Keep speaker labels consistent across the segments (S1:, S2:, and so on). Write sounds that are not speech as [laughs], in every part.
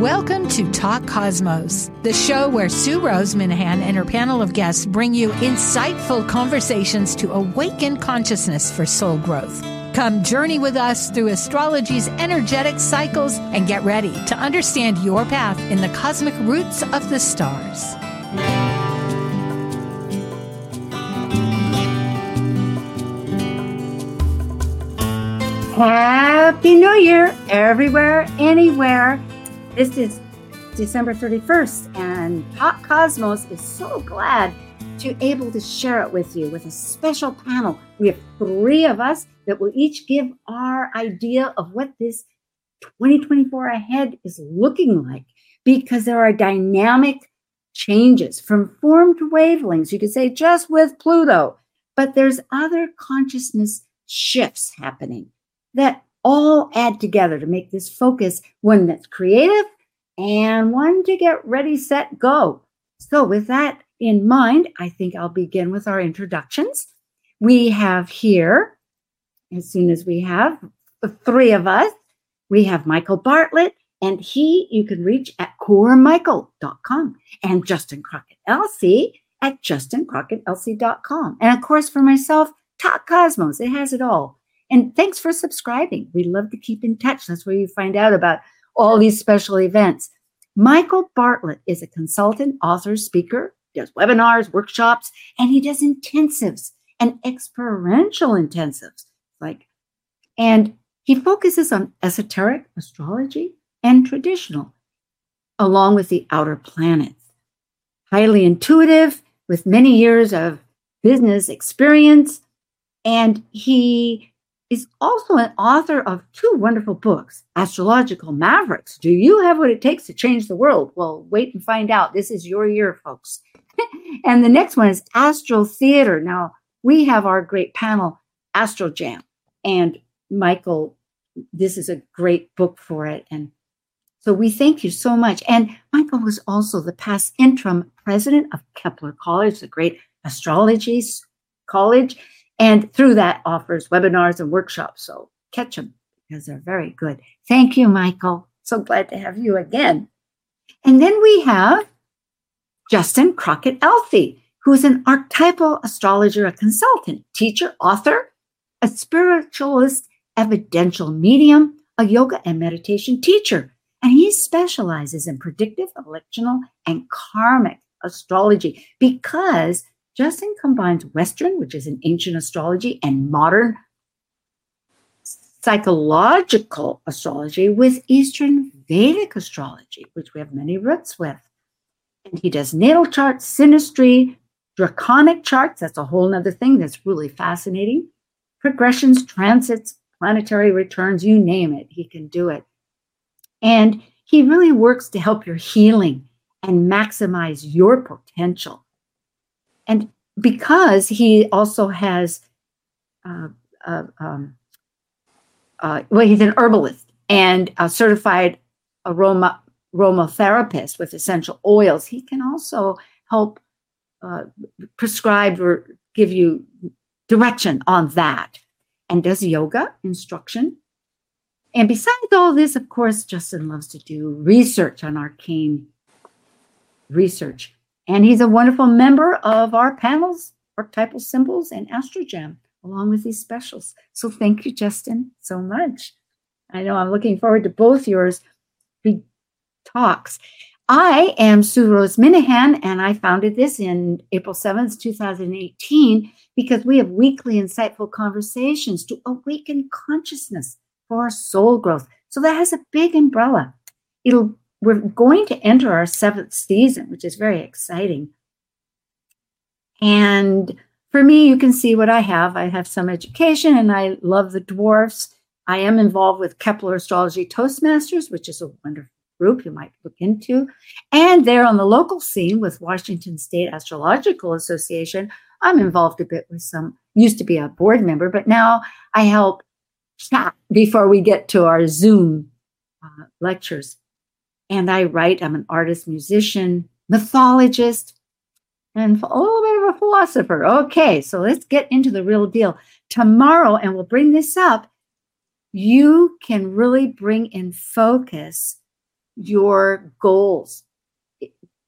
S1: Welcome to Talk Cosmos, the show where Sue Rose Minahan and her panel of guests bring you insightful conversations to awaken consciousness for soul growth. Come journey with us through astrology's energetic cycles and get ready to understand your path in the cosmic roots of the stars.
S2: Happy New Year, everywhere, anywhere. This is December 31st, and Talk Cosmos is so glad to able to share it with you with a special panel. We have three of us that will each give our idea of what this 2024 ahead is looking like because there are dynamic changes from formed wavelengths. You could say just with Pluto, but there's other consciousness shifts happening that all add together to make this focus one that's creative and one to get ready, set, go. So, with that in mind, I think I'll begin with our introductions. We have here, as soon as we have the three of us, we have Michael Bartlett, and he you can reach at coremichael.com, and Justin Crockett Elzie at justincrockettLC.com. And of course, for myself, Talk Cosmos, it has it all. And thanks for subscribing. We love to keep in touch. That's where you find out about all these special events. Michael Bartlett is a consultant, author, speaker, does webinars, workshops, and he does intensives and experiential intensives. Like, and he focuses on esoteric astrology and traditional, along with the outer planets. Highly intuitive, with many years of business experience, and he is also an author of two wonderful books, Astrological Mavericks. Do you have what it takes to change the world? Well, wait and find out. This is your year, folks. [laughs] and the next one is Astral Theater. Now, we have our great panel, Astral Jam. And Michael, this is a great book for it. And so we thank you so much. And Michael was also the past interim president of Kepler College, the great astrology college and through that offers webinars and workshops. So catch them because they're very good. Thank you, Michael. So glad to have you again. And then we have Justin Crockett Elzie, who is an archetypal astrologer, a consultant, teacher, author, a spiritualist, evidential medium, a yoga and meditation teacher. And he specializes in predictive, electional, and karmic astrology because Justin combines Western, which is an ancient astrology, and modern psychological astrology with Eastern Vedic astrology, which we have many roots with. And he does natal charts, synastry, draconic charts. That's a whole other thing that's really fascinating. Progressions, transits, planetary returns, you name it, he can do it. And he really works to help your healing and maximize your potential. And because he also has, uh, uh, um, uh, well, he's an herbalist and a certified aroma aromatherapist with essential oils, he can also help uh, prescribe or give you direction on that and does yoga instruction. And besides all this, of course, Justin loves to do research on arcane research. And he's a wonderful member of our panels, archetypal symbols, and Astrojam, along with these specials. So thank you, Justin, so much. I know I'm looking forward to both yours big talks. I am Sue Rose Minahan, and I founded this in April 7th, 2018, because we have weekly insightful conversations to awaken consciousness for soul growth. So that has a big umbrella. It'll we're going to enter our seventh season, which is very exciting. And for me, you can see what I have. I have some education and I love the dwarfs. I am involved with Kepler Astrology Toastmasters, which is a wonderful group you might look into. And there on the local scene with Washington State Astrological Association, I'm involved a bit with some, used to be a board member, but now I help chat before we get to our Zoom uh, lectures and I write. I'm an artist, musician, mythologist, and a little bit of a philosopher. Okay, so let's get into the real deal. Tomorrow, and we'll bring this up, you can really bring in focus your goals.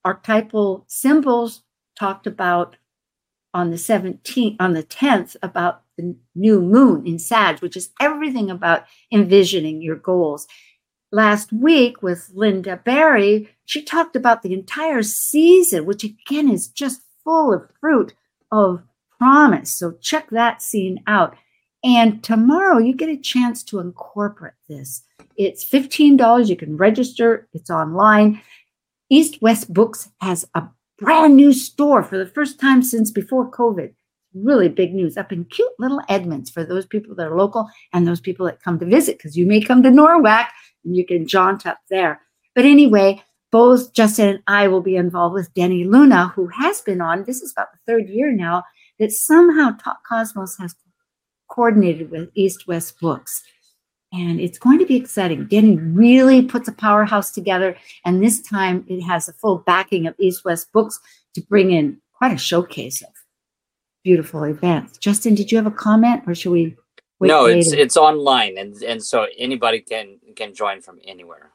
S2: Archetypal symbols talked about on the 17th, on the 10th, about the new moon in Sag, which is everything about envisioning your goals. Last week with Linda Barry, she talked about the entire season, which again is just full of fruit of promise. So check that scene out. And tomorrow you get a chance to incorporate this. It's $15. You can register, it's online. East West Books has a brand new store for the first time since before COVID. Really big news up in cute little Edmonds for those people that are local and those people that come to visit, because you may come to Norwalk and you can jaunt up there. But anyway, both Justin and I will be involved with Denny Luna, who has been on, this is about the third year now, that somehow Cosmos has coordinated with East West Books. And it's going to be exciting. Denny really puts a powerhouse together. And this time it has the full backing of East West Books to bring in quite a showcase of beautiful events. Justin, did you have a comment or should we?
S3: No, it's it's online and and so anybody can can join from anywhere.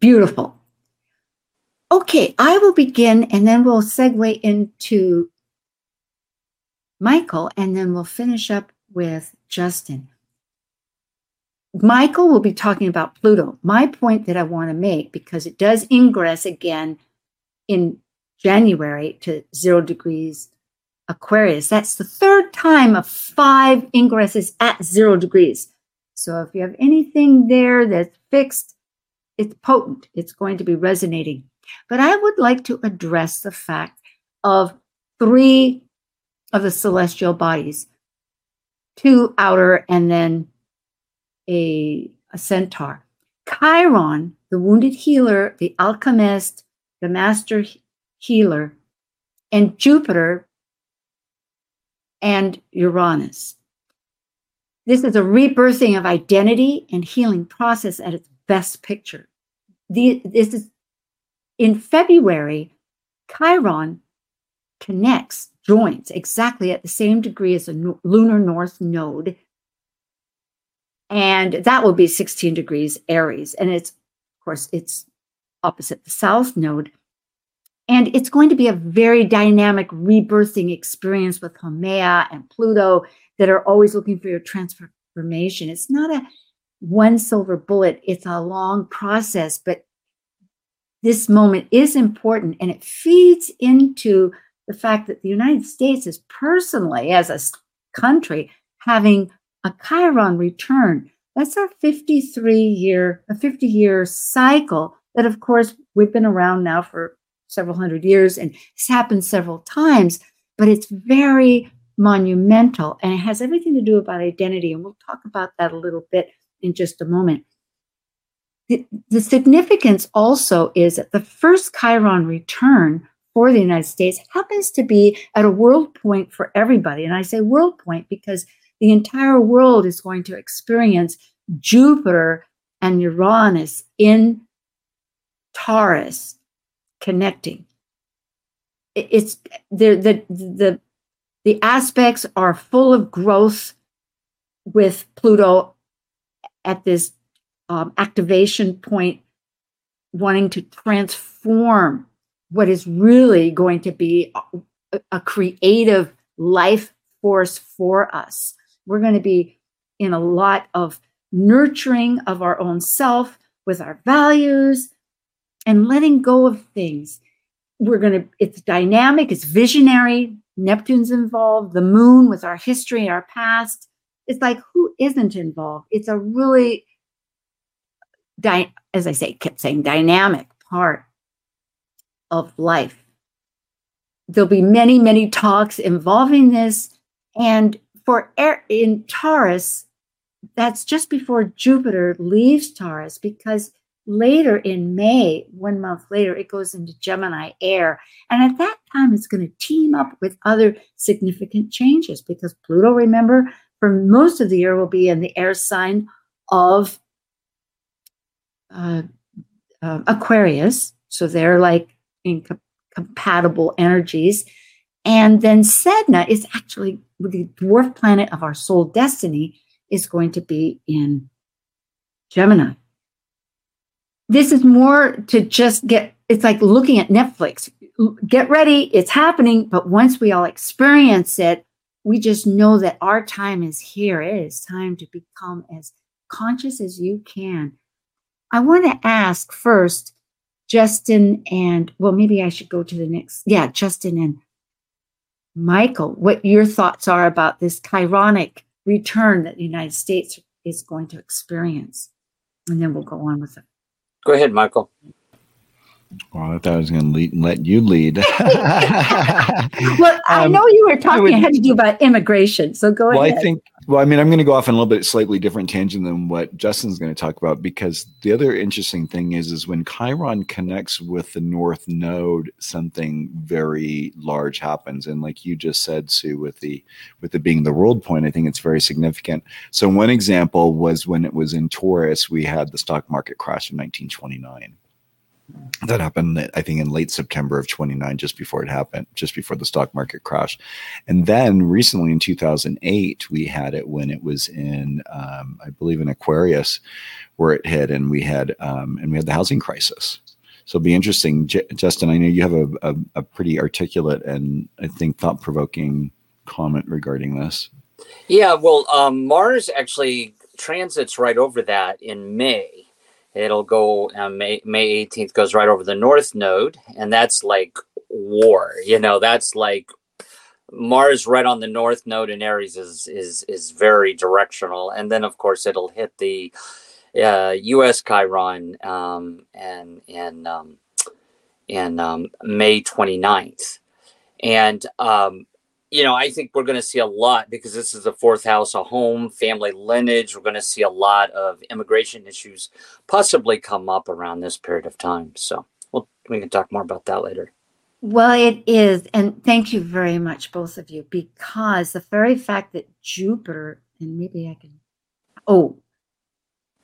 S2: Beautiful. Okay, I will begin and then we'll segue into Michael and then we'll finish up with Justin. Michael will be talking about Pluto. My point that I want to make, because it does ingress again in January to zero degrees Aquarius. That's the third time of five ingresses at zero degrees. So if you have anything there that's fixed, it's potent. It's going to be resonating. But I would like to address the fact of three of the celestial bodies two outer and then a, a centaur. Chiron, the wounded healer, the alchemist, the master healer, and Jupiter and Uranus. This is a rebirthing of identity and healing process at its best picture. The, this is in February, Chiron connects, joins exactly at the same degree as a lunar north node. And that will be 16 degrees Aries. And it's, of course, it's opposite the south node. And it's going to be a very dynamic rebirthing experience with Haumea and Pluto that are always looking for your transformation. It's not a one silver bullet, it's a long process, but this moment is important and it feeds into the fact that the United States is personally, as a country, having a Chiron return. That's our 53 year, a 50 year cycle that, of course, we've been around now for several hundred years and it's happened several times, but it's very monumental and it has everything to do about identity. And we'll talk about that a little bit in just a moment. The, the significance also is that the first Chiron return for the United States happens to be at a world point for everybody. And I say world point because the entire world is going to experience Jupiter and Uranus in Taurus connecting. It's the the the the aspects are full of growth with Pluto at this um, activation point, wanting to transform what is really going to be a, a creative life force for us. We're going to be in a lot of nurturing of our own self with our values and letting go of things. We're going to, it's dynamic, it's visionary. Neptune's involved, the moon with our history, our past. It's like, who isn't involved? It's a really, di- as I say, kept saying, dynamic part of life. There'll be many, many talks involving this. And for air, in Taurus, that's just before Jupiter leaves Taurus because later in May, one month later, it goes into Gemini air. And at that time, it's going to team up with other significant changes because Pluto, remember, for most of the year will be in the air sign of uh, uh, Aquarius. So they're like incompatible energies. And then Sedna is actually the dwarf planet of our soul destiny is going to be in Gemini. This is more to just get, it's like looking at Netflix. Get ready, it's happening. But once we all experience it, we just know that our time is here. It is time to become as conscious as you can. I want to ask first, Justin and, well, maybe I should go to the next. Yeah, Justin and Michael, what your thoughts are about this chironic return that the United States is going to experience. And then we'll go on with it.
S3: Go ahead, Michael.
S4: Well, I thought I was going to let you lead. [laughs] well,
S2: I um, know you were talking. Would, I had to do about immigration, so go
S4: well,
S2: ahead.
S4: I think. Well, I mean, I'm going to go off on a little bit slightly different tangent than what Justin's going to talk about because the other interesting thing is, is when Chiron connects with the North Node, something very large happens, and like you just said, Sue, with the with it being the world point, I think it's very significant. So one example was when it was in Taurus, we had the stock market crash in 1929 that happened i think in late september of 29 just before it happened just before the stock market crash and then recently in 2008 we had it when it was in um, i believe in aquarius where it hit and we had um, and we had the housing crisis. So it'll be interesting. J- justin i know you have a, a, a pretty articulate and i think thought-provoking comment regarding this.
S3: Yeah well um, mars actually transits right over that in may It'll go um, May May 18th goes right over the North Node, and that's like war. You know, that's like Mars right on the North Node in Aries is is is very directional, and then of course it'll hit the uh, U.S. Chiron um, and and um, in um, May 29th. And um, you know, I think we're going to see a lot because this is the fourth house, a home, family lineage. We're going to see a lot of immigration issues possibly come up around this period of time. So well, we can talk more about that later.
S2: Well, it is. And thank you very much, both of you, because the very fact that Jupiter, and maybe I can, oh,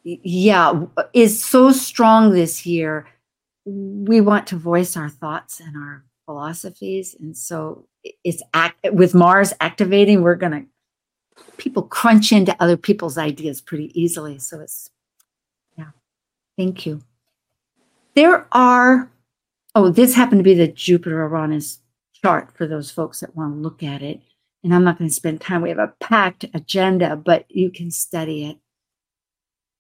S2: yeah, is so strong this year. We want to voice our thoughts and our philosophies. And so it's act with Mars activating, we're going to people crunch into other people's ideas pretty easily. So it's yeah. Thank you. There are oh, this happened to be the Jupiter Uranus chart for those folks that want to look at it. And I'm not going to spend time. We have a packed agenda, but you can study it.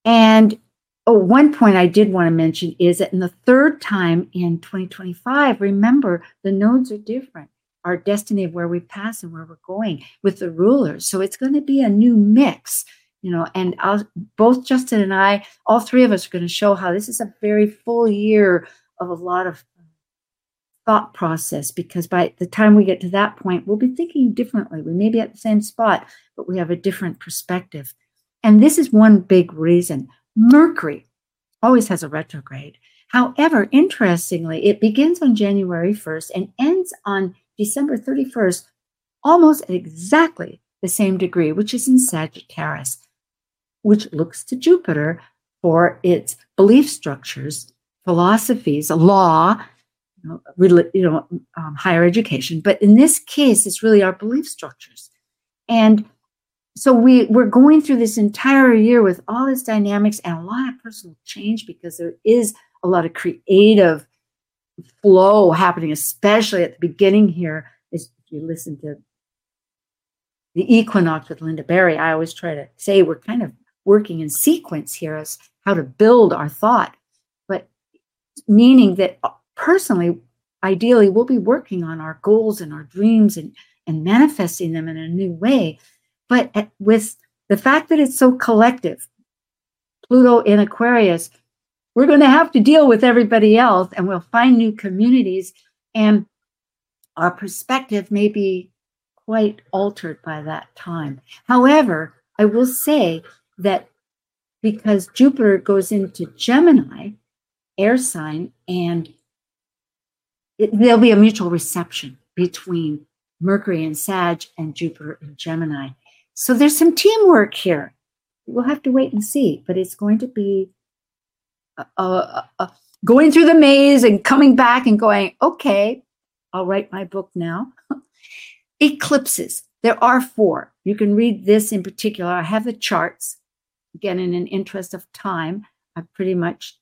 S2: And oh, one point I did want to mention is that in the third time in 2025, remember the nodes are different our destiny of where we pass and where we're going with the rulers. So it's going to be a new mix, you know. And I'll, both Justin and I, all three of us, are going to show how this is a very full year of a lot of thought process because by the time we get to that point, we'll be thinking differently. We may be at the same spot, but we have a different perspective. And this is one big reason. Mercury always has a retrograde. However, interestingly, it begins on January 1st and ends on December 31st, almost at exactly the same degree, which is in Sagittarius, which looks to Jupiter for its belief structures, philosophies, law, you know, um, higher education. But in this case, it's really our belief structures. And so we, we're going through this entire year with all its dynamics and a lot of personal change because there is a lot of creative flow happening, especially at the beginning here. Is if you listen to the equinox with linda Barry, I always try to say we're kind of working in sequence here as how to build our thought, but meaning that uh, personally, ideally, we'll be working on our goals and our dreams and, and manifesting them in a new way. But with the fact that it's so collective, Pluto in Aquarius, we're going to have to deal with everybody else and we'll find new communities and our perspective may be quite altered by that time. However, I will say that because Jupiter goes into Gemini, air sign, and it, there'll be a mutual reception between Mercury and Sag and Jupiter and Gemini. So there's some teamwork here. We'll have to wait and see, but it's going to be uh, uh, uh, going through the maze and coming back and going, okay, I'll write my book now. [laughs] Eclipses. There are four. You can read this in particular. I have the charts. Again, in an interest of time, I've pretty much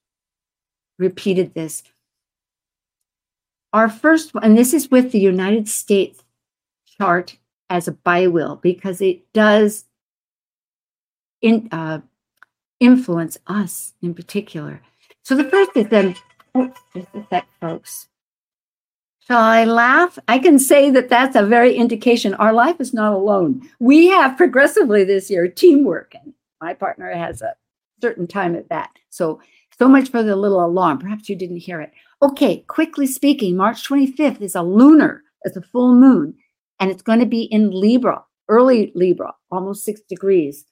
S2: repeated this. Our first, and this is with the United States chart as a bi-wheel because it does in, uh, influence us in particular. So the first is then, oh, just a sec, folks. Shall I laugh? I can say that that's a very indication our life is not alone. We have progressively this year teamwork, and my partner has a certain time at that. So, so much for the little alarm. Perhaps you didn't hear it. Okay, quickly speaking, March 25th is a lunar, it's a full moon, and it's going to be in Libra, early Libra, almost six degrees.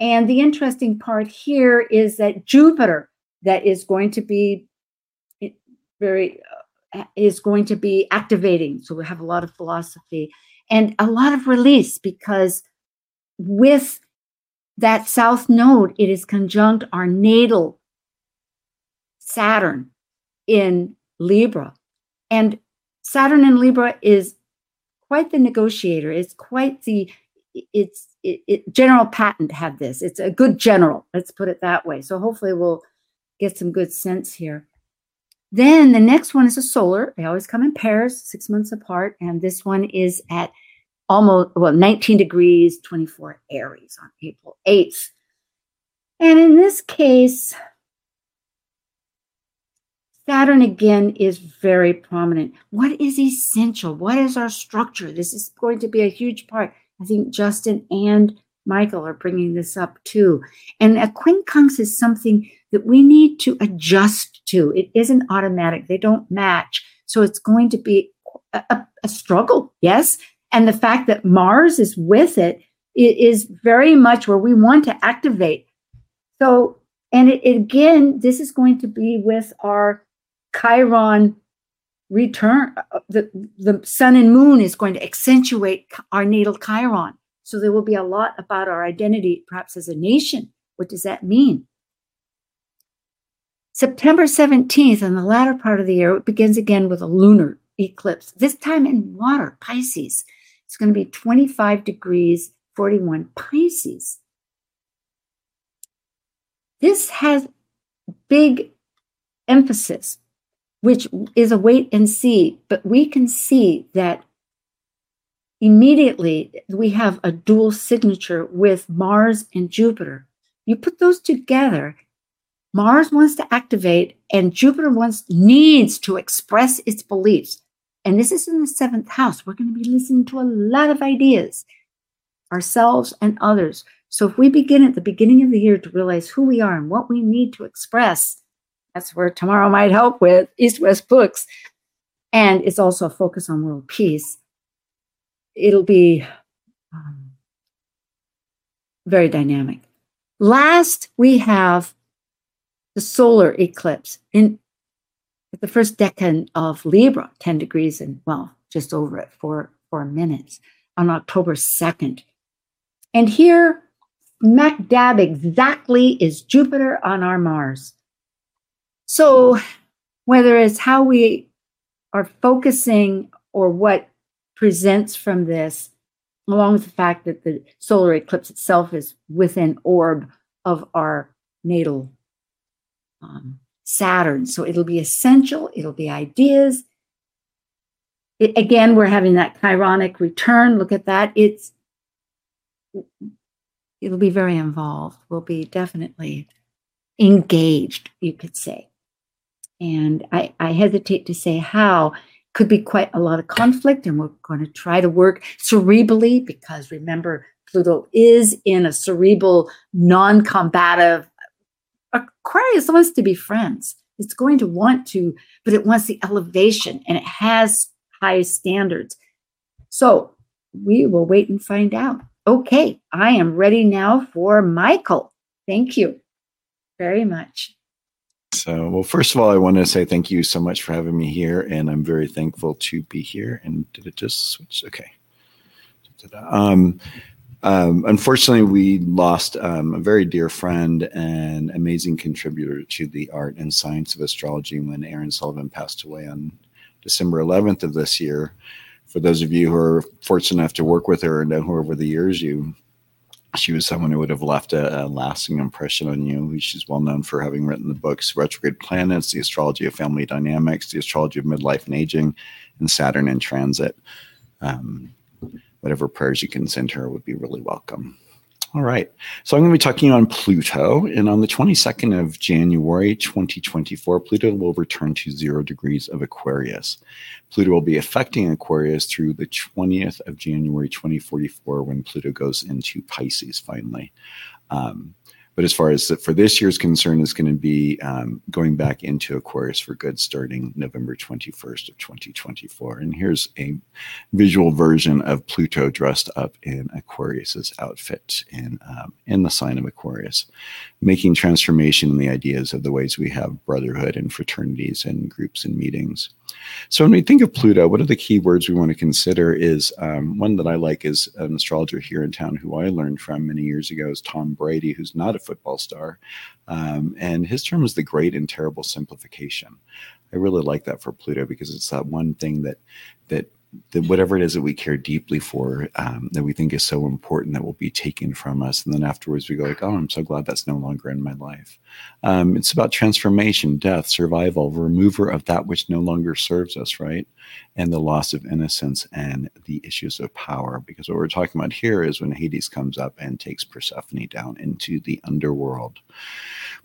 S2: And the interesting part here is that Jupiter, that is going to be very uh, is going to be activating. So we have a lot of philosophy and a lot of release because with that south node, it is conjunct our natal Saturn in Libra. And Saturn in Libra is quite the negotiator. It's quite the it's it, it, General Patton had this. It's a good general. Let's put it that way. So hopefully we'll get some good sense here. Then the next one is a solar. They always come in pairs, six months apart. And this one is at almost, well, 19 degrees, 24 Aries on April 8th. And in this case, Saturn again is very prominent. What is essential? What is our structure? This is going to be a huge part. I think Justin and Michael are bringing this up too. And a quincunx is something that we need to adjust to. It isn't automatic, they don't match. So it's going to be a, a, a struggle, yes? And the fact that Mars is with it, it is very much where we want to activate. So, and it, it, again, this is going to be with our Chiron return. Uh, the, the sun and moon is going to accentuate our natal Chiron. So there will be a lot about our identity, perhaps as a nation. What does that mean? September 17th, in the latter part of the year, it begins again with a lunar eclipse, this time in water, Pisces. It's going to be 25 degrees 41 Pisces. This has big emphasis, which is a wait and see, but we can see that immediately we have a dual signature with Mars and Jupiter. You put those together, Mars wants to activate and Jupiter wants needs to express its beliefs. And this is in the seventh house. We're going to be listening to a lot of ideas, ourselves and others. So if we begin at the beginning of the year to realize who we are and what we need to express, that's where tomorrow might help with East West Books. And it's also a focus on world peace. It'll be um, very dynamic. Last, we have the solar eclipse in the first decade of Libra, 10 degrees and well, just over it for four minutes on October 2nd. And here, smack dab exactly is Jupiter on our Mars. So, whether it's how we are focusing or what presents from this, along with the fact that the solar eclipse itself is within orb of our natal um, Saturn. So it'll be essential, it'll be ideas. It, again, we're having that chironic return. Look at that. It's it'll be very involved. We'll be definitely engaged, you could say. And I, I hesitate to say how. Could be quite a lot of conflict, and we're going to try to work cerebrally because remember, Pluto is in a cerebral, non combative uh, Aquarius wants to be friends. It's going to want to, but it wants the elevation and it has high standards. So we will wait and find out. Okay, I am ready now for Michael. Thank you very much.
S4: So, well, first of all, I want to say thank you so much for having me here, and I'm very thankful to be here. And did it just switch? Okay. Um, um, unfortunately, we lost um, a very dear friend and amazing contributor to the art and science of astrology when Erin Sullivan passed away on December 11th of this year. For those of you who are fortunate enough to work with her and know her over the years, you she was someone who would have left a, a, lasting impression on you. She's well known for having written the books Retrograde Planets, The Astrology of Family Dynamics, The Astrology of Midlife and Aging, and Saturn in Transit. Um, whatever prayers you can send her would be really welcome. All right. So I'm going to be talking on Pluto. And on the 22nd of January 2024, Pluto will return to zero degrees of Aquarius. Pluto will be affecting Aquarius through the 20th of January 2044 when Pluto goes into Pisces finally. Um, but as far as for this year's concern, is going to be um, going back into Aquarius for good starting November 21st of 2024. And here's a visual version of Pluto dressed up in Aquarius's outfit in um, in the sign of Aquarius, making transformation in the ideas of the ways we have brotherhood and fraternities and groups and meetings. So when we think of Pluto, what are the key words we want to consider? Is um, one that I like is an astrologer here in town who I learned from many years ago is Tom Brady, who's not a football star, um, and his term is the great and terrible simplification. I really like that for Pluto because it's that one thing that that that whatever it is that we care deeply for um, that we think is so important that will be taken from us. And then afterwards we go like oh i'm so glad that's no longer in my life. Um, it's about transformation death survival remover of that which no longer serves us right? And the loss of innocence and the issues of power. Because what we're talking about here is when hades comes up and takes persephone down into the underworld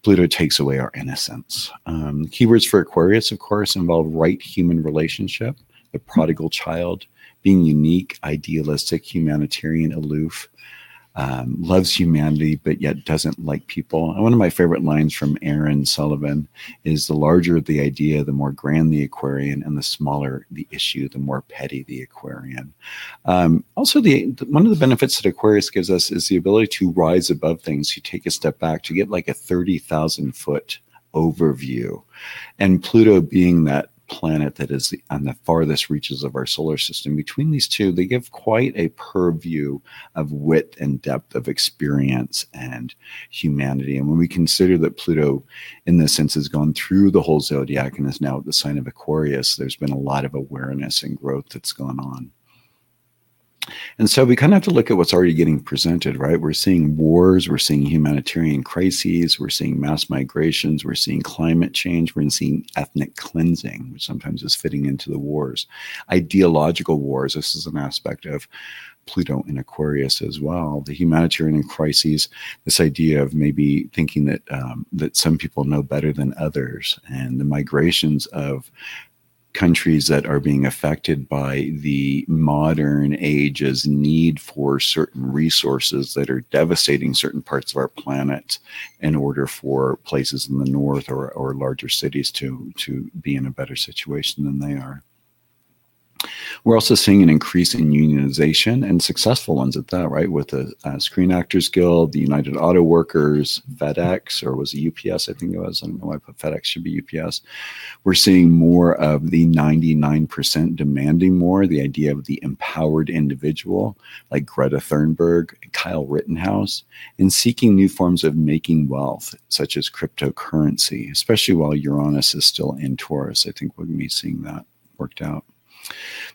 S4: pluto takes away our innocence. Um, keywords for aquarius of course involve right human relationship the prodigal child, being unique, idealistic, humanitarian, aloof, um, loves humanity, but yet doesn't like people. And one of my favorite lines from Erin Sullivan is the larger the idea, the more grand the Aquarian, and the smaller the issue, the more petty the Aquarian. Um, also, the, one of the benefits that Aquarius gives us is the ability to rise above things, to take a step back, to get like a 30,000 foot overview. And Pluto being that planet that is on the farthest reaches of our solar system. Between these two, they give quite a purview of width and depth of experience and humanity. And when we consider that Pluto, in this sense, has gone through the whole zodiac and is now at the sign of Aquarius, there's been a lot of awareness and growth that's gone on. And so we kind of have to look at what's already getting presented, right? We're seeing wars, we're seeing humanitarian crises, we're seeing mass migrations, we're seeing climate change, we're seeing ethnic cleansing, which sometimes is fitting into the wars, ideological wars. This is an aspect of Pluto in Aquarius as well. The humanitarian crises, this idea of maybe thinking that um, that some people know better than others, and the migrations of countries that are being affected by the modern age's need for certain resources that are devastating certain parts of our planet in order for places in the north or, or larger cities to, to be in a better situation than they are. We're also seeing an increase in unionization and successful ones at that, right? With the uh, Screen Actors Guild, the United Auto Workers, FedEx, or was it UPS? I think it was. I don't know why I put FedEx, should be UPS. We're seeing more of the 99% demanding more, the idea of the empowered individual, like Greta Thunberg, Kyle Rittenhouse, and seeking new forms of making wealth, such as cryptocurrency, especially while Uranus is still in Taurus. I think we're going to be seeing that worked out.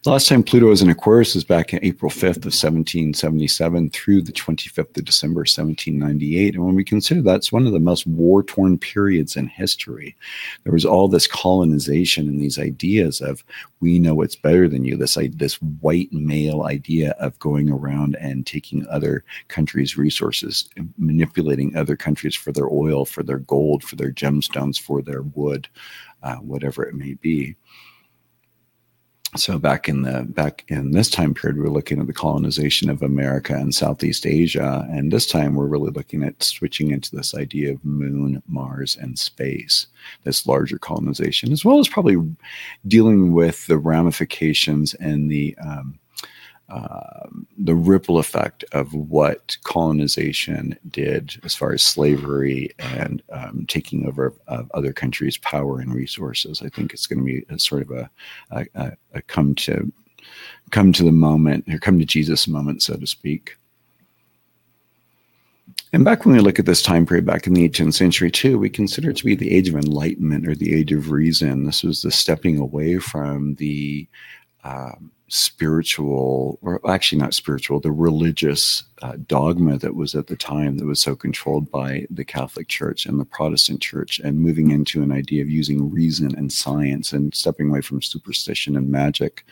S4: The last time Pluto was in Aquarius was back in April 5th of 1777 through the 25th of December 1798. And when we consider that's one of the most war torn periods in history, there was all this colonization and these ideas of we know what's better than you. This this white male idea of going around and taking other countries' resources, manipulating other countries for their oil, for their gold, for their gemstones, for their wood, uh, whatever it may be so back in the back in this time period we're looking at the colonization of america and southeast asia. And this time we're really looking at switching into this idea of moon mars and space this larger colonization as well as probably dealing with the ramifications and the um, um, the ripple effect of what colonization did as far as slavery and um, taking over of other countries' power and resources. I think it's going to be a sort of a, a, a come to come to the moment or come to Jesus moment, so to speak. And back when we look at this time period back in the 18th century, too, we consider it to be the age of enlightenment or the age of reason. This was the stepping away from the um, spiritual, or actually not spiritual, the religious uh, dogma that was at the time that was so controlled by the Catholic Church and the Protestant Church, and moving into an idea of using reason and science and stepping away from superstition and magic.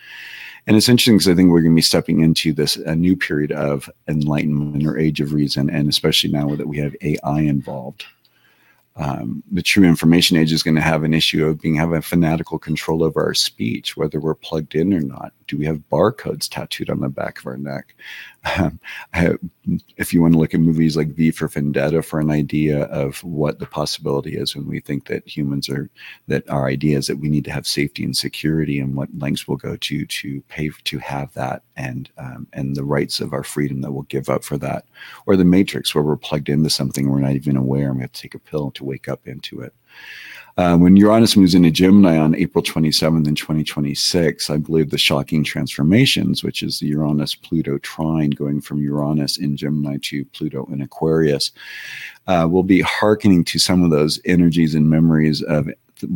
S4: And it's interesting because I think we're going to be stepping into this a new period of enlightenment or age of reason, and especially now that we have AI involved um, the true information age is going to have an issue of being having fanatical control over our speech, whether we're plugged in or not. Do we have barcodes tattooed on the back of our neck? [laughs] Um, have, if you want to look at movies like V for Vendetta for an idea of what the possibility is when we think that humans are, that our idea is that we need to have safety and security and what lengths we'll go to to pay to have that and um, and the rights of our freedom that we'll give up for that, or the Matrix where we're plugged into something we're not even aware and we have to take a pill to wake up into it. Uh, when Uranus moves into Gemini on April 27th in 2026, I believe the shocking transformations, which is the Uranus Pluto trine going from Uranus in Gemini to Pluto in Aquarius, uh, will be hearkening to some of those energies and memories of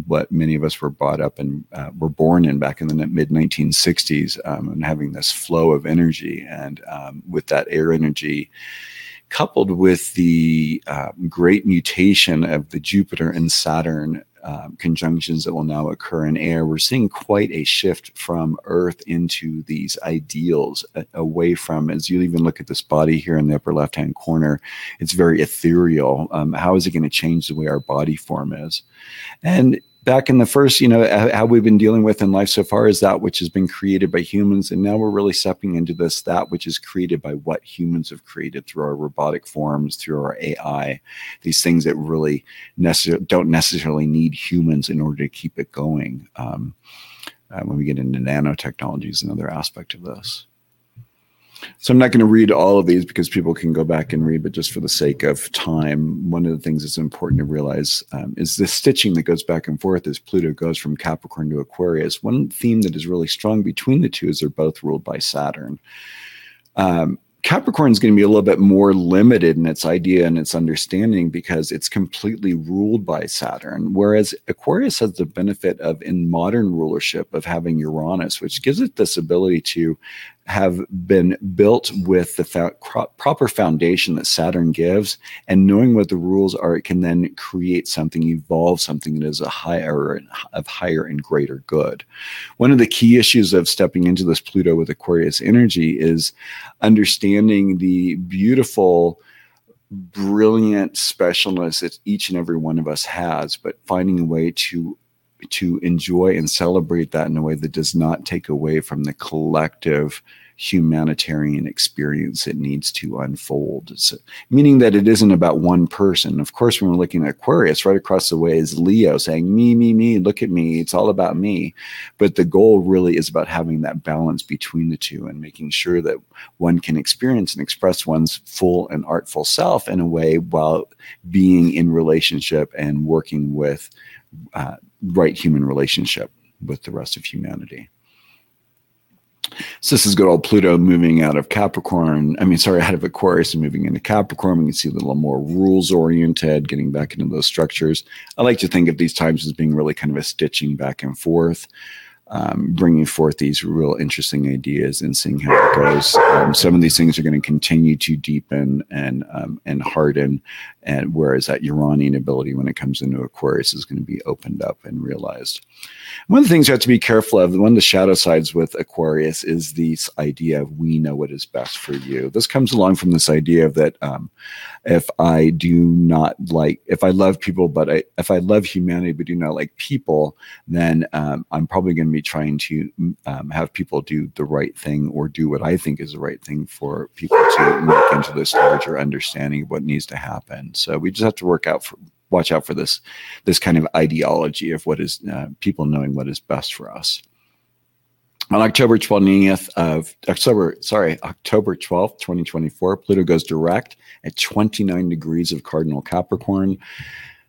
S4: what many of us were brought up and uh, were born in back in the mid 1960s um, and having this flow of energy. And um, with that air energy, coupled with the uh, great mutation of the Jupiter and Saturn um, conjunctions that will now occur in air, we're seeing quite a shift from Earth into these ideals, away from, as you even look at this body here in the upper left hand corner, it's very ethereal. Um, how is it going to change the way our body form is? And back in the first, you know, how we've been dealing with in life so far is that which has been created by humans. And now we're really stepping into this, that which is created by what humans have created through our robotic forms, through our AI, these things that really don't necessarily need humans in order to keep it going. Um, uh, when we get into nanotechnology is another aspect of this. So I'm not going to read all of these because people can go back and read, but just for the sake of time, one of the things that's important to realize um, is the stitching that goes back and forth as Pluto goes from Capricorn to Aquarius. One theme that is really strong between the two is they're both ruled by Saturn. Um, Capricorn is going to be a little bit more limited in its idea and its understanding because it's completely ruled by Saturn. Whereas Aquarius has the benefit of, in modern rulership, of having Uranus, which gives it this ability to have been built with the fa- proper foundation that Saturn gives, and knowing what the rules are, it can then create something, evolve something that is a higher of higher and greater good. One of the key issues of stepping into this Pluto with Aquarius energy is understanding the beautiful brilliant specialness that each and every one of us has, but finding a way to to enjoy and celebrate that in a way that does not take away from the collective humanitarian experience it needs to unfold. So, meaning that it isn't about one person. Of course, when we're looking at Aquarius, right across the way is Leo saying, Me, me, me, look at me. It's all about me. But the goal really is about having that balance between the two and making sure that one can experience and express one's full and artful self in a way while being in relationship and working with uh, right human relationship with the rest of humanity. So this is good old Pluto moving out of Capricorn. I mean, sorry, out of Aquarius and moving into Capricorn. We can see a little more rules oriented, getting back into those structures. I like to think of these times as being really kind of a stitching back and forth um, bringing forth these real interesting ideas and seeing how it goes. Um, some of these things are going to continue to deepen and um, and harden, and whereas that Uranian ability when it comes into Aquarius is going to be opened up and realized. One of the things you have to be careful of, one of the shadow sides with Aquarius is this idea of we know what is best for you. This comes along from this idea of that um, if I do not like, if I love people, but I, if I love humanity but do not like people, then um, I'm probably going to be trying to um, have people do the right thing or do what I think is the right thing for people to make into this larger understanding of what needs to happen. So we just have to work out for watch out for this this kind of ideology of what is uh, people knowing what is best for us. On October 20th of October, sorry, October 12th, 2024, Pluto goes direct at 29 degrees of cardinal Capricorn.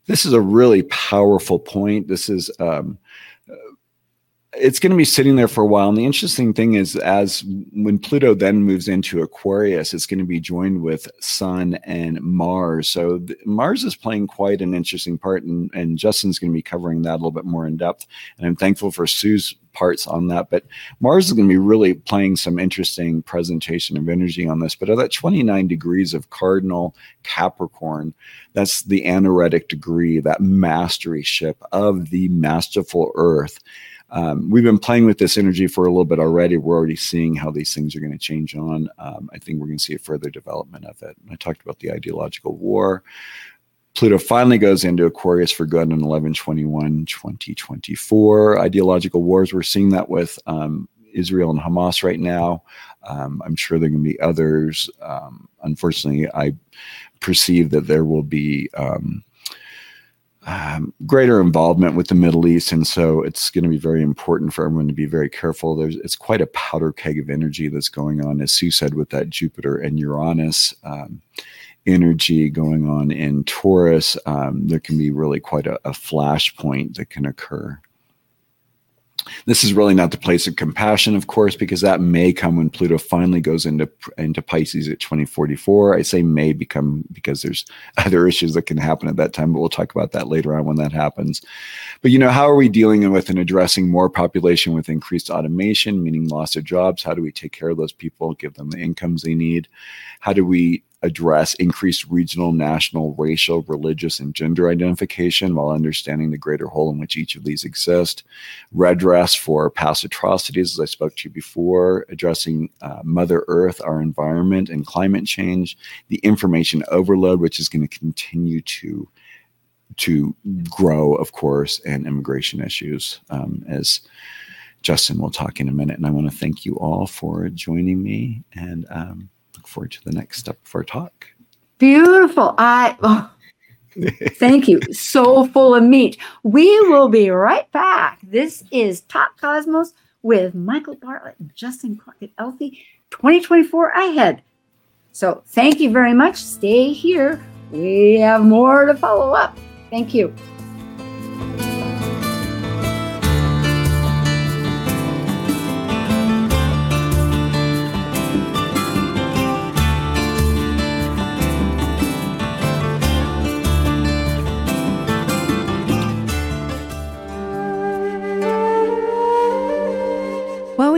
S4: This is a really powerful point. This is um, it's going to be sitting there for a while. And the interesting thing is, as when Pluto then moves into Aquarius, it's going to be joined with Sun and Mars. So the, Mars is playing quite an interesting part, and, and Justin's going to be covering that a little bit more in depth. And I'm thankful for Sue's parts on that. But Mars is going to be really playing some interesting presentation of energy on this. But at that 29 degrees of cardinal Capricorn, that's the anaretic degree, that mastery ship of the masterful Earth. Um, we've been playing with this energy for a little bit already. We're already seeing how these things are going to change on. Um, I think we're going to see a further development of it. I talked about the ideological war. Pluto finally goes into Aquarius for good in 11 21 2024. Ideological wars, we're seeing that with um, Israel and Hamas right now. Um, I'm sure there are going to be others. Um, unfortunately, I perceive that there will be um, um, greater involvement with the Middle East, and so it's going to be very important for everyone to be very careful. There's it's quite a powder keg of energy that's going on, as Sue said, with that Jupiter and Uranus um, energy going on in Taurus. Um, there can be really quite a, a flashpoint that can occur. This is really not the place of compassion, of course, because that may come when Pluto finally goes into into Pisces at 2044. I say may become because there's [laughs] other issues that can happen at that time, but we'll talk about that later on when that happens. But you know, how are we dealing with and addressing more population with increased automation, meaning loss of jobs? How do we take care of those people, give them the incomes they need? How do we address increased regional, national, racial, religious, and gender identification while understanding the greater whole in which each of these exist. Redress for past atrocities, as I spoke to you before, addressing uh, Mother Earth, our environment, and climate change. The information overload, which is going to continue to to grow, of course, and immigration issues um, as. Justin will talk in a minute, and I want to thank you all for joining me. And um, look forward to the next step of our talk.
S2: Beautiful. I oh, [laughs] thank you. So full of meat. We will be right back. This is Talk Cosmos with Michael Bartlett and Justin Crockett Elzie 2024 ahead. So thank you very much. Stay here. We have more to follow up. Thank you.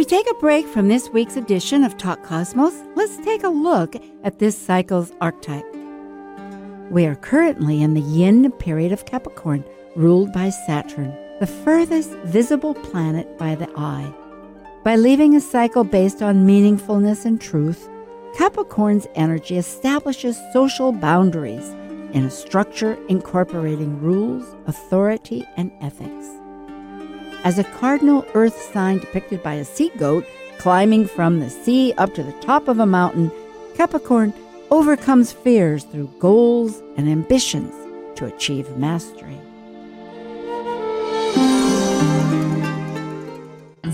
S2: We take a break from this week's edition of Talk Cosmos, let's take a look at this cycle's archetype. We are currently in the yin period of Capricorn, ruled by Saturn, the furthest visible planet by the eye. By leaving a cycle based on meaningfulness and truth, Capricorn's energy establishes social boundaries in a structure incorporating rules, authority, and ethics as a cardinal earth sign depicted by a sea goat climbing from the sea up to the top of a mountain, Capricorn overcomes fears through goals and ambitions to achieve mastery.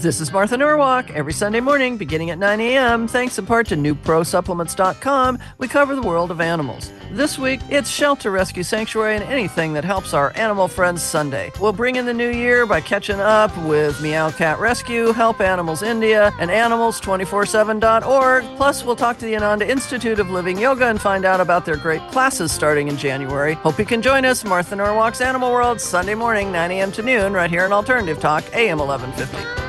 S5: This is Martha Norwalk. Every Sunday morning, beginning at 9 a.m., thanks in part to NewProSupplements.com, we cover the world of animals. This week, it's Shelter Rescue Sanctuary and anything that helps our animal friends Sunday. We'll bring in the new year by catching up with Meow Cat Rescue, Help Animals India, and Animals247.org. Plus, we'll talk to the Ananda Institute of Living Yoga and find out about their great classes starting in January. Hope you can join us, Martha Norwalk's Animal World, Sunday morning, 9 a.m. to noon, right here on Alternative Talk, AM 1150.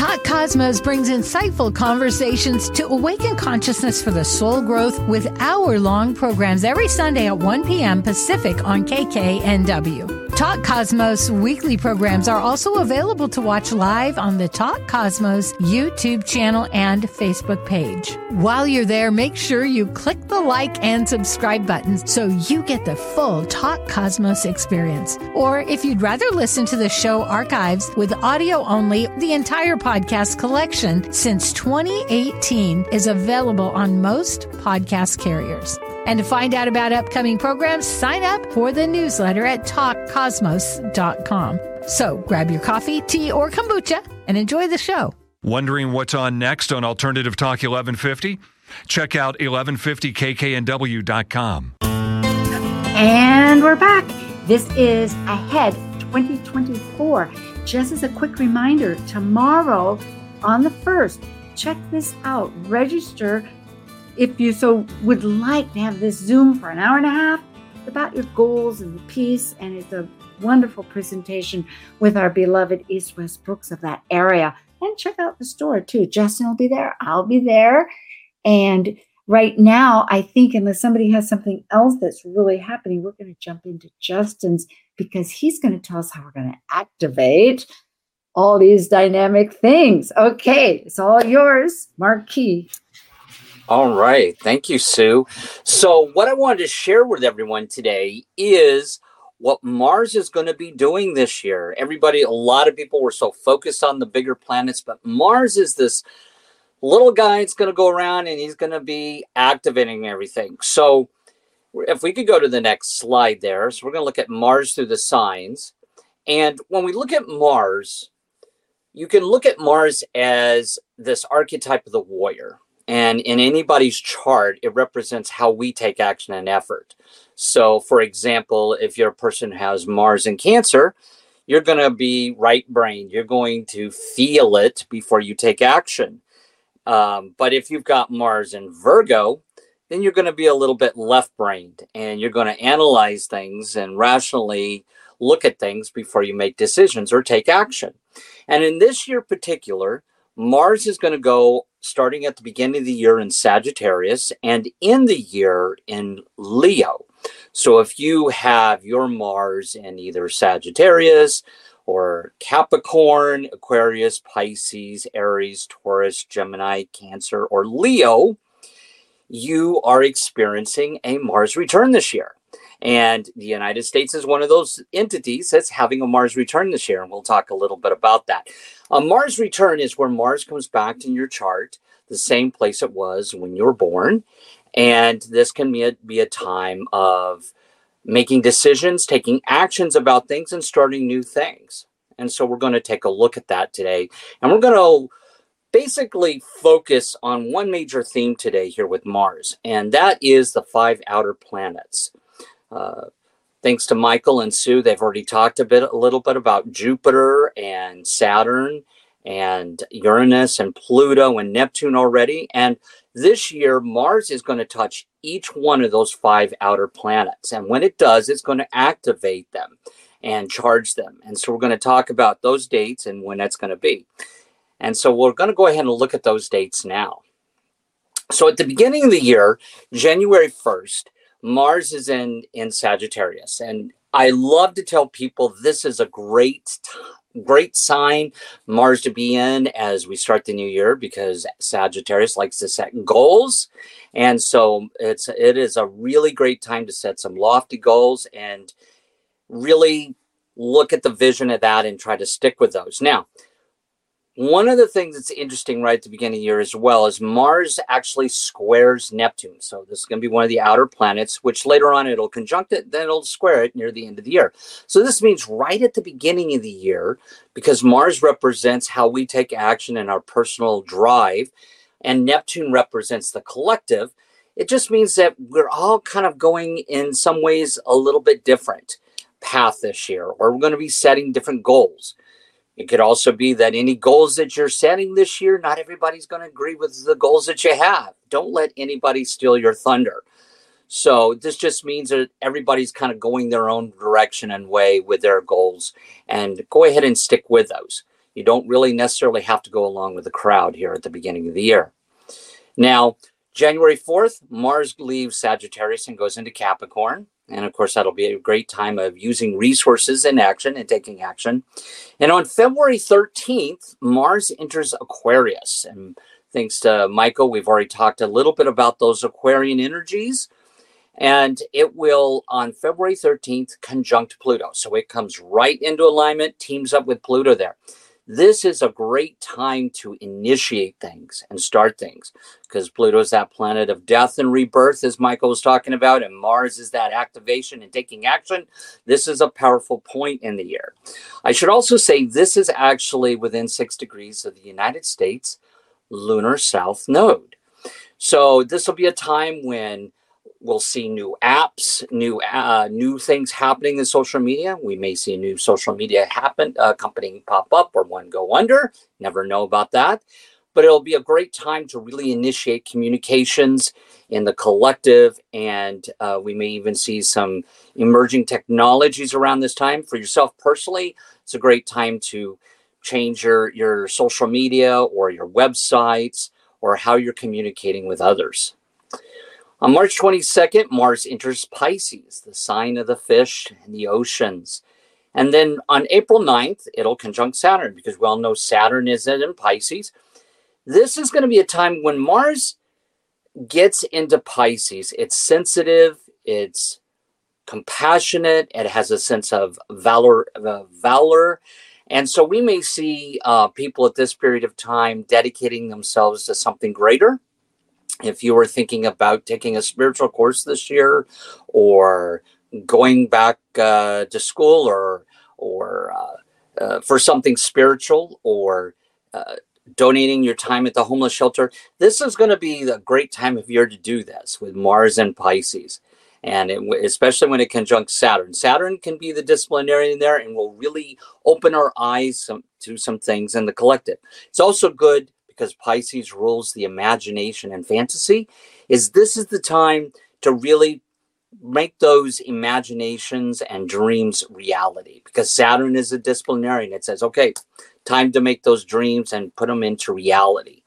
S1: Talk Cosmos brings insightful conversations to awaken consciousness for the soul growth with hour long programs every Sunday at 1 p.m. Pacific on KKNW. Talk Cosmos weekly programs are also available to watch live on the Talk Cosmos YouTube channel and Facebook page. While you're there, make sure you click the like and subscribe buttons so you get the full Talk Cosmos experience. Or if you'd rather listen to the show archives with audio only, the entire podcast collection since 2018 is available on most podcast carriers. And to find out about upcoming programs, sign up for the newsletter at talkcosmos.com. So grab your coffee, tea, or kombucha and enjoy the show.
S6: Wondering what's on next on Alternative Talk 1150? Check out 1150kknw.com.
S2: And we're back. This is Ahead 2024. Just as a quick reminder, tomorrow on the 1st, check this out. Register if you so would like to have this Zoom for an hour and a half about your goals and the peace, and it's a wonderful presentation with our beloved East West Books of that area. And check out the store too. Justin will be there. I'll be there. And right now, I think unless somebody has something else that's really happening, we're going to jump into Justin's because he's going to tell us how we're going to activate all these dynamic things. Okay, it's all yours, Marquis.
S3: All right. Thank you, Sue. So, what I wanted to share with everyone today is what Mars is going to be doing this year. Everybody, a lot of people were so focused on the bigger planets, but Mars is this little guy that's going to go around and he's going to be activating everything. So, if we could go to the next slide there. So, we're going to look at Mars through the signs. And when we look at Mars, you can look at Mars as this archetype of the warrior. And in anybody's chart, it represents how we take action and effort. So, for example, if you're a person who has Mars in Cancer, you're going to be right brained. You're going to feel it before you take action. Um, but if you've got Mars in Virgo, then you're going to be a little bit left brained and you're going to analyze things and rationally look at things before you make decisions or take action. And in this year particular, Mars is going to go starting at the beginning of the year in Sagittarius and in the year in Leo. So if you have your Mars in either Sagittarius or Capricorn, Aquarius, Pisces, Aries, Taurus, Gemini, Cancer, or Leo, you are experiencing a Mars return this year. And the United States is one of those entities that's having a Mars return this year. And we'll talk a little bit about that. A Mars return is where Mars comes back in your chart, the same place it was when you were born. And this can be a, be a time of making decisions, taking actions about things, and starting new things. And so we're going to take a look at that today. And we're going to basically focus on one major theme today here with Mars, and that is the five outer planets. Uh, thanks to Michael and Sue, they've already talked a bit, a little bit about Jupiter and Saturn and Uranus and Pluto and Neptune already. And this year, Mars is going to touch each one of those five outer planets. And when it does, it's going to activate them and charge them. And so we're going to talk about those dates and when that's going to be. And so we're going to go ahead and look at those dates now. So at the beginning of the year, January 1st, Mars is in in Sagittarius, and I love to tell people this is a great great sign Mars to be in as we start the new year because Sagittarius likes to set goals, and so it's it is a really great time to set some lofty goals and really look at the vision of that and try to stick with those. Now, one of the things that's interesting right at the beginning of the year as well is Mars actually squares Neptune. So this is going to be one of the outer planets, which later on it'll conjunct it, then it'll square it near the end of the year. So this means right at the beginning of the year, because Mars represents how we take action in our personal drive, and Neptune represents the collective, it just means that we're all kind of going in some ways a little bit different path this year, or we're going to be setting different goals. It could also be that any goals that you're setting this year, not everybody's going to agree with the goals that you have. Don't let anybody steal your thunder. So this just means that everybody's kind of going their own direction and way with their goals and go ahead and stick with those. You don't really necessarily have to go along with the crowd here at the beginning of the year. Now, January 4th, Mars leaves Sagittarius and goes into Capricorn. And of course, that'll be a great time of using resources in action and taking action. And on February 13th, Mars enters Aquarius. And thanks to Michael, we've already talked a little bit about those Aquarian energies. And it will, on February 13th, conjunct Pluto. So it comes right into alignment, teams up with Pluto there this is a great time to initiate things and start things because Pluto is that planet of death and rebirth, as Michael was talking about, and Mars is that activation and taking action. This is a powerful point in the year. I should also say this is actually within six degrees of the United States lunar south node. So this will be a time when we'll see new apps, new uh, new things happening in social media. We may see a new social media happen, uh, company pop up or one go under. Never know about that. but it'll be a great time to really initiate communications in the collective. And uh, we may even see some emerging technologies around this time. For yourself personally, it's a great time to change your, your social media or your websites or how you're communicating with others. On March 22nd, Mars enters Pisces, the sign of the fish and the oceans. And then on April 9th, it'll conjunct Saturn because we all know Saturn is in Pisces. This is going to be a time when Mars gets into Pisces. It's sensitive, it's compassionate, it has a sense of valor, uh, valor. And so we may see uh, people at this period of time dedicating themselves to something greater. If you were thinking about taking a spiritual course this year or going back uh, to school or or uh, uh, for something spiritual or uh, donating your time at the homeless shelter, this is going to be a great time of year to do this with Mars and Pisces. And it, especially when it conjuncts Saturn. Saturn can be the disciplinarian there and will really open our eyes some, to some things in the collective. It's also good because Pisces rules the imagination and fantasy, is this is the time to really make those imaginations and dreams reality because Saturn is a disciplinarian. It says, okay, time to make those dreams and put them into reality.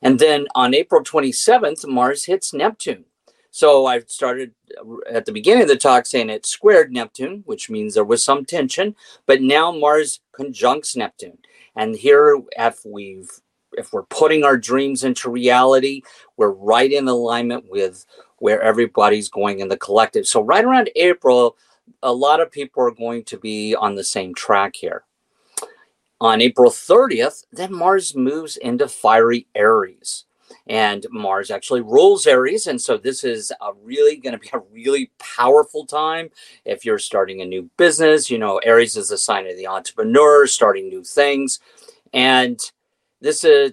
S3: And then on April 27th, Mars hits Neptune. So I started at the beginning of the talk saying it squared Neptune, which means there was some tension, but now Mars conjuncts Neptune. And here, if we've if we're putting our dreams into reality, we're right in alignment with where everybody's going in the collective. So right around April, a lot of people are going to be on the same track here. On April 30th, then Mars moves into fiery Aries. And Mars actually rules Aries. And so this is a really going to be [laughs] a really powerful time. If you're starting a new business, you know, Aries is a sign of the entrepreneur, starting new things. And this is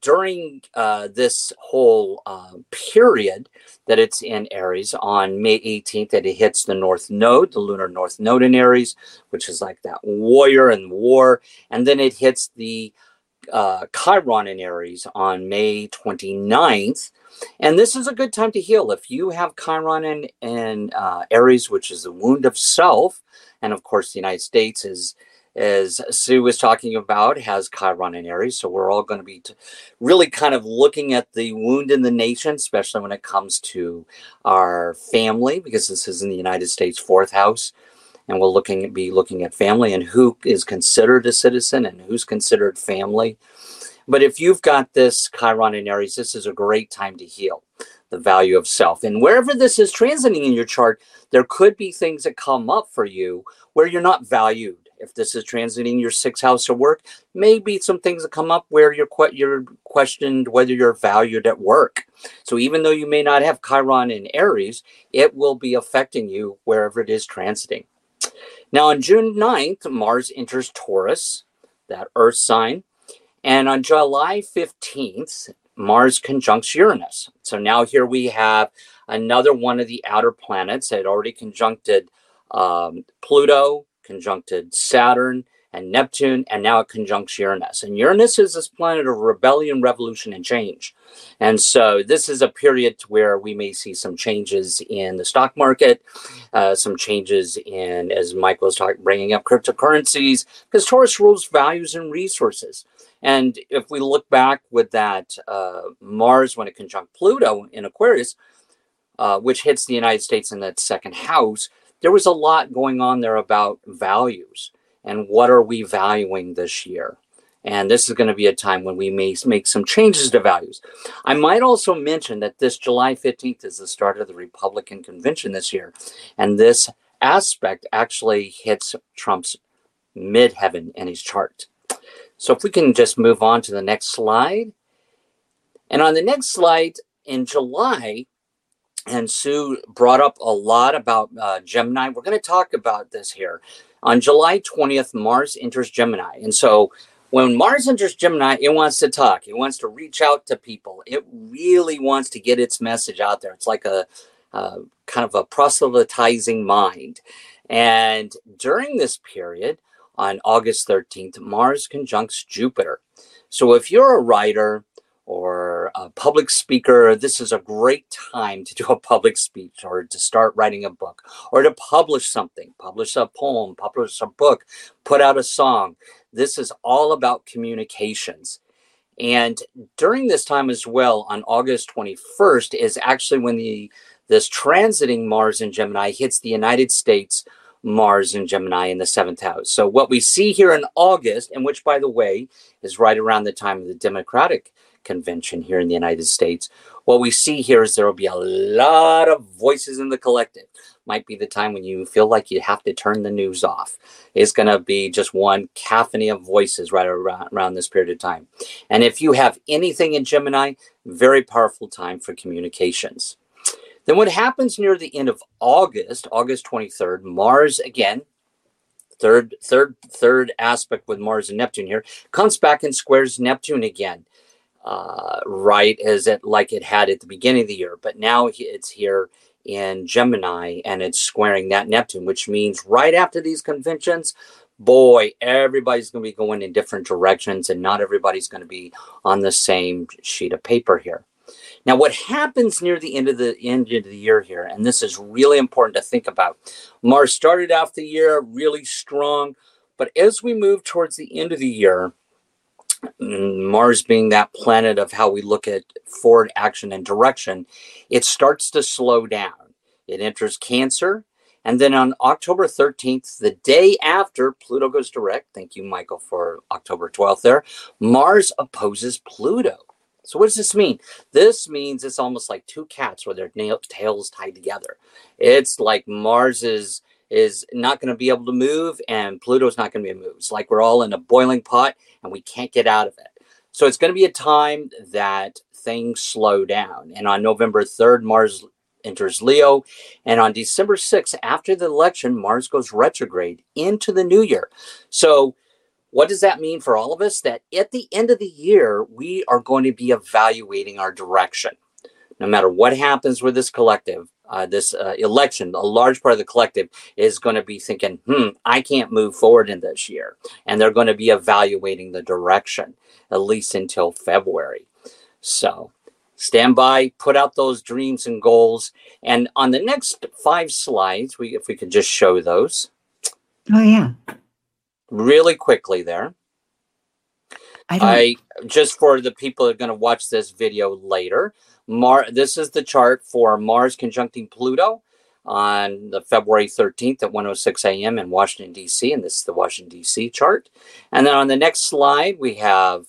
S3: during uh, this whole uh, period that it's in Aries on May 18th that it hits the North Node, the lunar North Node in Aries, which is like that warrior and war. And then it hits the uh, Chiron in Aries on May 29th. And this is a good time to heal. If you have Chiron in, in uh, Aries, which is the wound of self, and of course, the United States is as Sue was talking about, has Chiron and Aries. So we're all going to be really kind of looking at the wound in the nation, especially when it comes to our family, because this is in the United States fourth house. And we'll looking be looking at family and who is considered a citizen and who's considered family. But if you've got this Chiron in Aries, this is a great time to heal the value of self. And wherever this is transiting in your chart, there could be things that come up for you where you're not valued if this is transiting your sixth house of work, maybe some things that come up where you're que- you're questioned whether you're valued at work. So even though you may not have Chiron in Aries, it will be affecting you wherever it is transiting. Now on June 9th, Mars enters Taurus, that Earth sign, and on July 15th, Mars conjuncts Uranus. So now here we have another one of the outer planets that already conjuncted um, Pluto, conjuncted Saturn and Neptune, and now it conjuncts Uranus. And Uranus is this planet of rebellion, revolution, and change. And so this is a period where we may see some changes in the stock market, uh, some changes in, as Mike was talking, bringing up cryptocurrencies, because Taurus rules values and resources. And if we look back with that uh, Mars when it conjunct Pluto in Aquarius, uh, which hits the United States in that second house, there was a lot going on there about values and what are we valuing this year. And this is going to be a time when we may make some changes to values. I might also mention that this July 15th is the start of the Republican convention this year. And this aspect actually hits Trump's midheaven in his chart. So if we can just move on to the next slide. And on the next slide, in July, and Sue brought up a lot about uh, Gemini. We're going to talk about this here. On July 20th, Mars enters Gemini. And so when Mars enters Gemini, it wants to talk, it wants to reach out to people, it really wants to get its message out there. It's like a, a kind of a proselytizing mind. And during this period, on August 13th, Mars conjuncts Jupiter. So if you're a writer or a public speaker, this is a great time to do a public speech or to start writing a book or to publish something, publish a poem, publish a book, put out a song. This is all about communications. And during this time as well, on August 21st, is actually when the this transiting Mars in Gemini hits the United States Mars in Gemini in the seventh house. So what we see here in August, and which by the way is right around the time of the Democratic convention here in the United States, what we see here is there will be a lot of voices in the collective. Might be the time when you feel like you have to turn the news off. It's going to be just one cacophony of voices right around, around this period of time. And if you have anything in Gemini, very powerful time for communications. Then what happens near the end of August, August 23rd, Mars again, third, third, third aspect with Mars and Neptune here, comes back and squares Neptune again uh, right as it like it had at the beginning of the year, but now it's here in Gemini and it's squaring that Neptune, which means right after these conventions, boy, everybody's going to be going in different directions and not everybody's going to be on the same sheet of paper here. Now, what happens near the end of the end of the year here, and this is really important to think about. Mars started off the year really strong, but as we move towards the end of the year, Mars being that planet of how we look at forward action and direction, it starts to slow down. It enters Cancer. And then on October 13th, the day after Pluto goes direct, thank you, Michael, for October 12th there, Mars opposes Pluto. So, what does this mean? This means it's almost like two cats with their nail, tails tied together. It's like Mars is not going to be able to move and Pluto's not going to be able to move. It's like we're all in a boiling pot and we can't get out of it. So it's going to be a time that things slow down. And on November 3rd, Mars enters Leo. And on December 6th, after the election, Mars goes retrograde into the new year. So what does that mean for all of us? That at the end of the year, we are going to be evaluating our direction. No matter what happens with this collective, uh, this uh, election, a large part of the collective is going to be thinking, hmm, I can't move forward in this year. And they're going to be evaluating the direction, at least until February. So stand by, put out those dreams and goals. And on the next five slides, we if we could just show those.
S2: Oh, yeah.
S3: Really quickly there. I, I just for the people that are going to watch this video later, Mar this is the chart for Mars conjuncting Pluto on the February 13th at 106 a.m. in Washington, D.C. And this is the Washington, D.C. chart. And then on the next slide, we have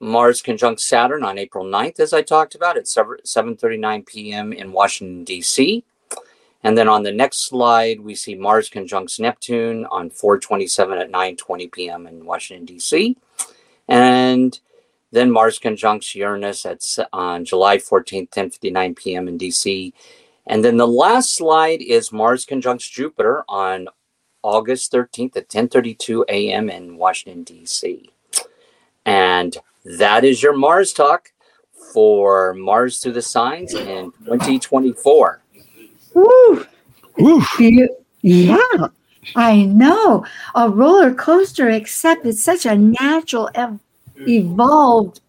S3: Mars conjunct Saturn on April 9th, as I talked about, at 7.39 p.m. in Washington, D.C. And then on the next slide, we see Mars conjuncts Neptune on 427 at 9.20 p.m. in Washington, D.C. And then Mars conjuncts Uranus at on July 14th, 10:59 p.m. in DC. And then the last slide is Mars conjuncts Jupiter on August 13th at 10:32 a.m. in Washington D.C. And that is your Mars talk for Mars through the signs in 2024.
S2: Woo! Woo! Yeah, I know. A roller coaster, except it's such a natural ev- evolved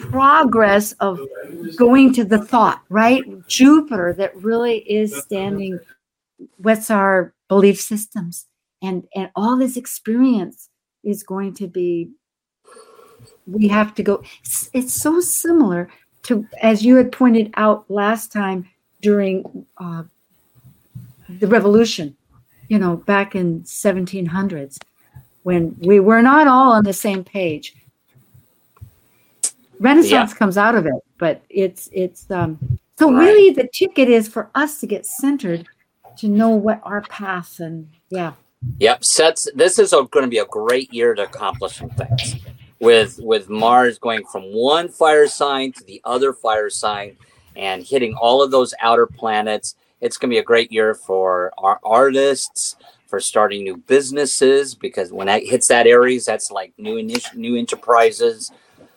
S2: progress of going to the thought, right? Jupiter that really is standing what's our belief systems and and all this experience is going to be we have to go it's, it's so similar to as you had pointed out last time during uh, the revolution you know back in 1700s when we were not all on the same page. Renaissance yeah. comes out of it, but it's it's um so right. really the ticket is for us to get centered to know what our path and yeah.
S3: Yep, sets this is going to be a great year to accomplish some things. With with Mars going from one fire sign to the other fire sign and hitting all of those outer planets, it's going to be a great year for our artists, for starting new businesses because when that hits that Aries, that's like new init- new enterprises.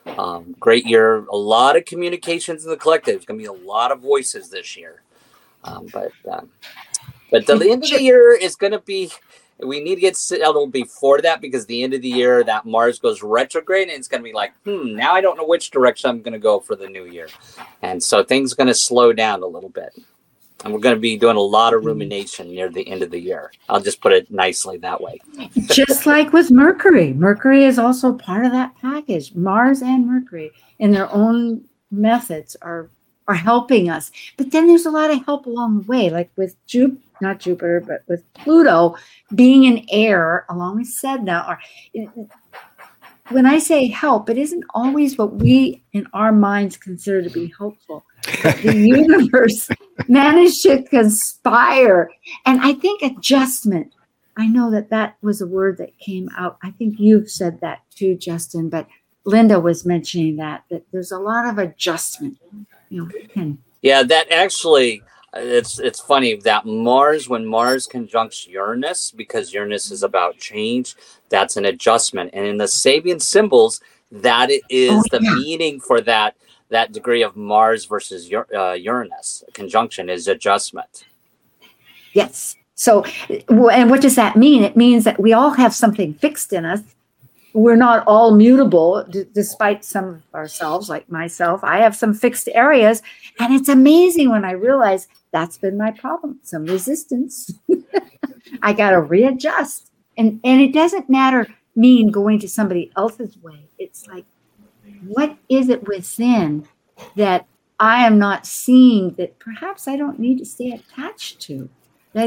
S3: Um, great year, a lot of communications in the collective. It's going to be a lot of voices this year, um, but um, but the end of the year is going to be we need to get settled before that because the end of the year that Mars goes retrograde and it's going to be like, hmm, now I don't know which direction I'm going to go for the new year. And so things going to slow down a little bit. And we're going to be doing a lot of mm-hmm. rumination near the end of the year. I'll just put it nicely that way.
S2: Just like with Mercury, Mercury is also part of that package. Mars and Mercury, in their own methods, are are helping us. But then there's a lot of help along the way, like with Jupiter, not Jupiter, but with Pluto being in air along with Sedna. Or when I say help, it isn't always what we in our minds consider to be helpful. the [laughs] universe managed to conspire, and I think adjustment. I know that that was a word that came out. I think you've said that too, Justin. But Linda was mentioning that that there's a lot of adjustment. You know, and
S3: Yeah, that actually it's it's funny that Mars when Mars conjuncts Uranus because Uranus is about change, that's an adjustment. And in the Sabian symbols, that is
S2: Oh,
S3: the
S2: yeah.
S3: meaning for that that degree of Mars versus uh, Uranus conjunction is adjustment.
S2: Yes. So, and what does that mean? It means that we all have something fixed in us. We're not all mutable, d- despite some of ourselves, like myself. I have some fixed areas. And it's amazing when I realize that's been my problem some resistance. [laughs] I got to readjust. And, and it doesn't matter mean going to somebody else's way. It's like, what is it within that I am not seeing that perhaps I don't need to stay attached to?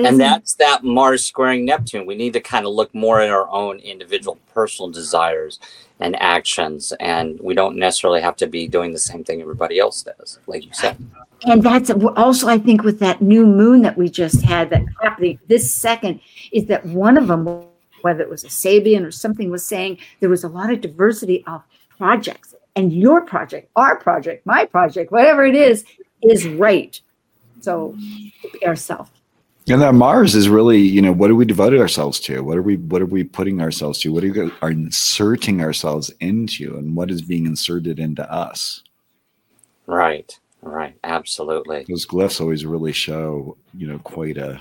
S2: That
S3: And that's that Mars squaring Neptune. We need to kind of look more at our own individual personal desires and actions. And we don't necessarily have to be doing the same thing everybody else does, like you said.
S2: and that's also i think with that new moon that we just had that happening this second is that one of them whether it was a sabian or something was saying there was a lot of diversity of projects and your project our project my project whatever it is is right so be ourselves
S4: And that Mars is really, you know, what are we devoted ourselves to? What are we what are we putting ourselves to? What are we are inserting ourselves into and what is being inserted into us?
S3: Right, right, absolutely.
S4: Those glyphs always really show, you know, quite a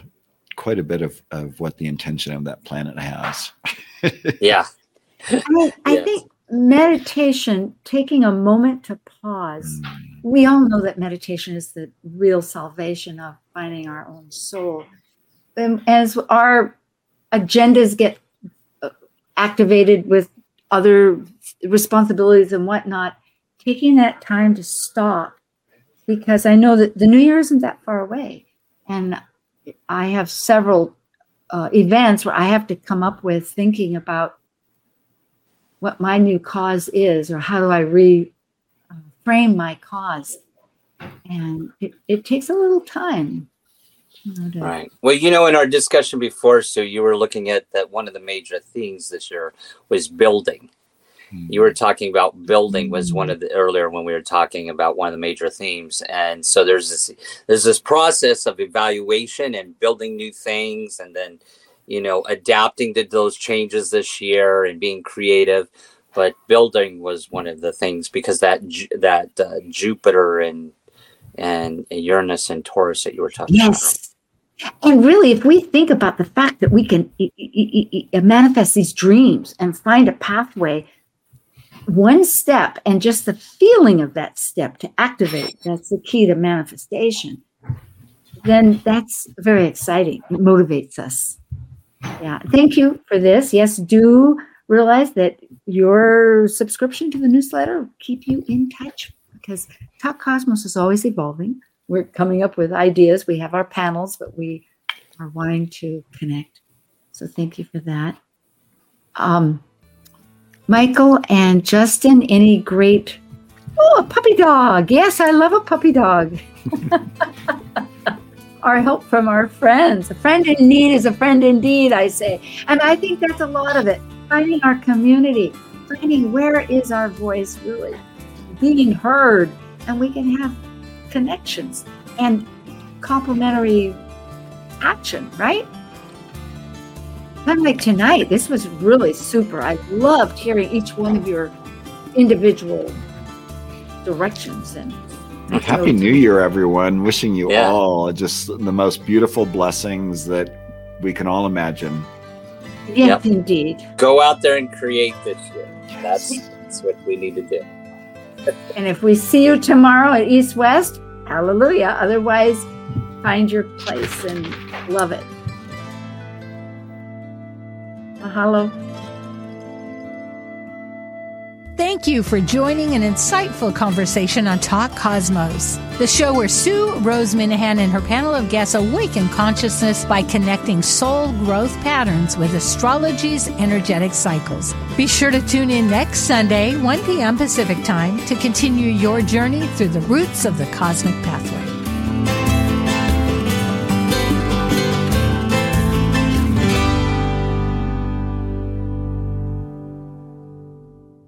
S4: quite a bit of, of what the intention of that planet has. [laughs]
S3: Yeah,
S2: I, I
S3: Yes.
S2: think meditation taking a moment to pause
S4: Mm.
S2: We all know that meditation is the real salvation of finding our own soul. And as our agendas get uh, activated with other responsibilities and whatnot, taking that time to stop, because I know that the new year isn't that far away. And I have several uh, events where I have to come up with thinking about what my new cause is or how do I re frame my cause and it, it takes a little time
S3: right. Well, you know, in our discussion before, Sue, you were looking at that one of the major themes this year was building. You were talking about building was one of the earlier when we were talking about one of the major themes, and so there's this there's this process of evaluation and building new things, and then you know adapting to those changes this year and being creative. But building was one of the things because that that uh, Jupiter and and Uranus and Taurus that you were talking about.
S2: yes. And really if we think about the fact that we can e- e- e- manifest these dreams and find a pathway one step and just the feeling of that step to activate that's the key to manifestation then that's very exciting. It motivates us. Yeah. Thank you for this. Yes do realize that your subscription to the newsletter will keep you in touch because Talk Cosmos is always evolving. We're coming up with ideas. We have our panels, but we are wanting to connect. So thank you for that. Um, Michael and Justin, any great oh a puppy dog? Yes, I love a puppy dog. [laughs] our help from our friends. A friend in need is a friend indeed, I say. And I think that's a lot of it. Finding our community, finding where is our voice really being heard, and we can have connections and complementary action, right? Kind of like tonight, this was really super. I loved hearing each one of your individual directions and
S4: Happy New Year, everyone. Wishing you
S3: Yeah.
S4: all just the most beautiful blessings that we can all imagine.
S2: Yes, indeed.
S3: Go out there and create this year. That's, that's what we need to do. [laughs]
S2: And if we see you tomorrow at East West, hallelujah. Otherwise, find your place and love it. Mahalo.
S1: Thank you for joining an insightful conversation on Talk Cosmos, the show where Sue Rose Minahan and her panel of guests awaken consciousness by connecting soul growth patterns with astrology's energetic cycles. Be sure to tune in next Sunday, 1 p.m. Pacific Time, to continue your journey through the roots of the cosmic pathway.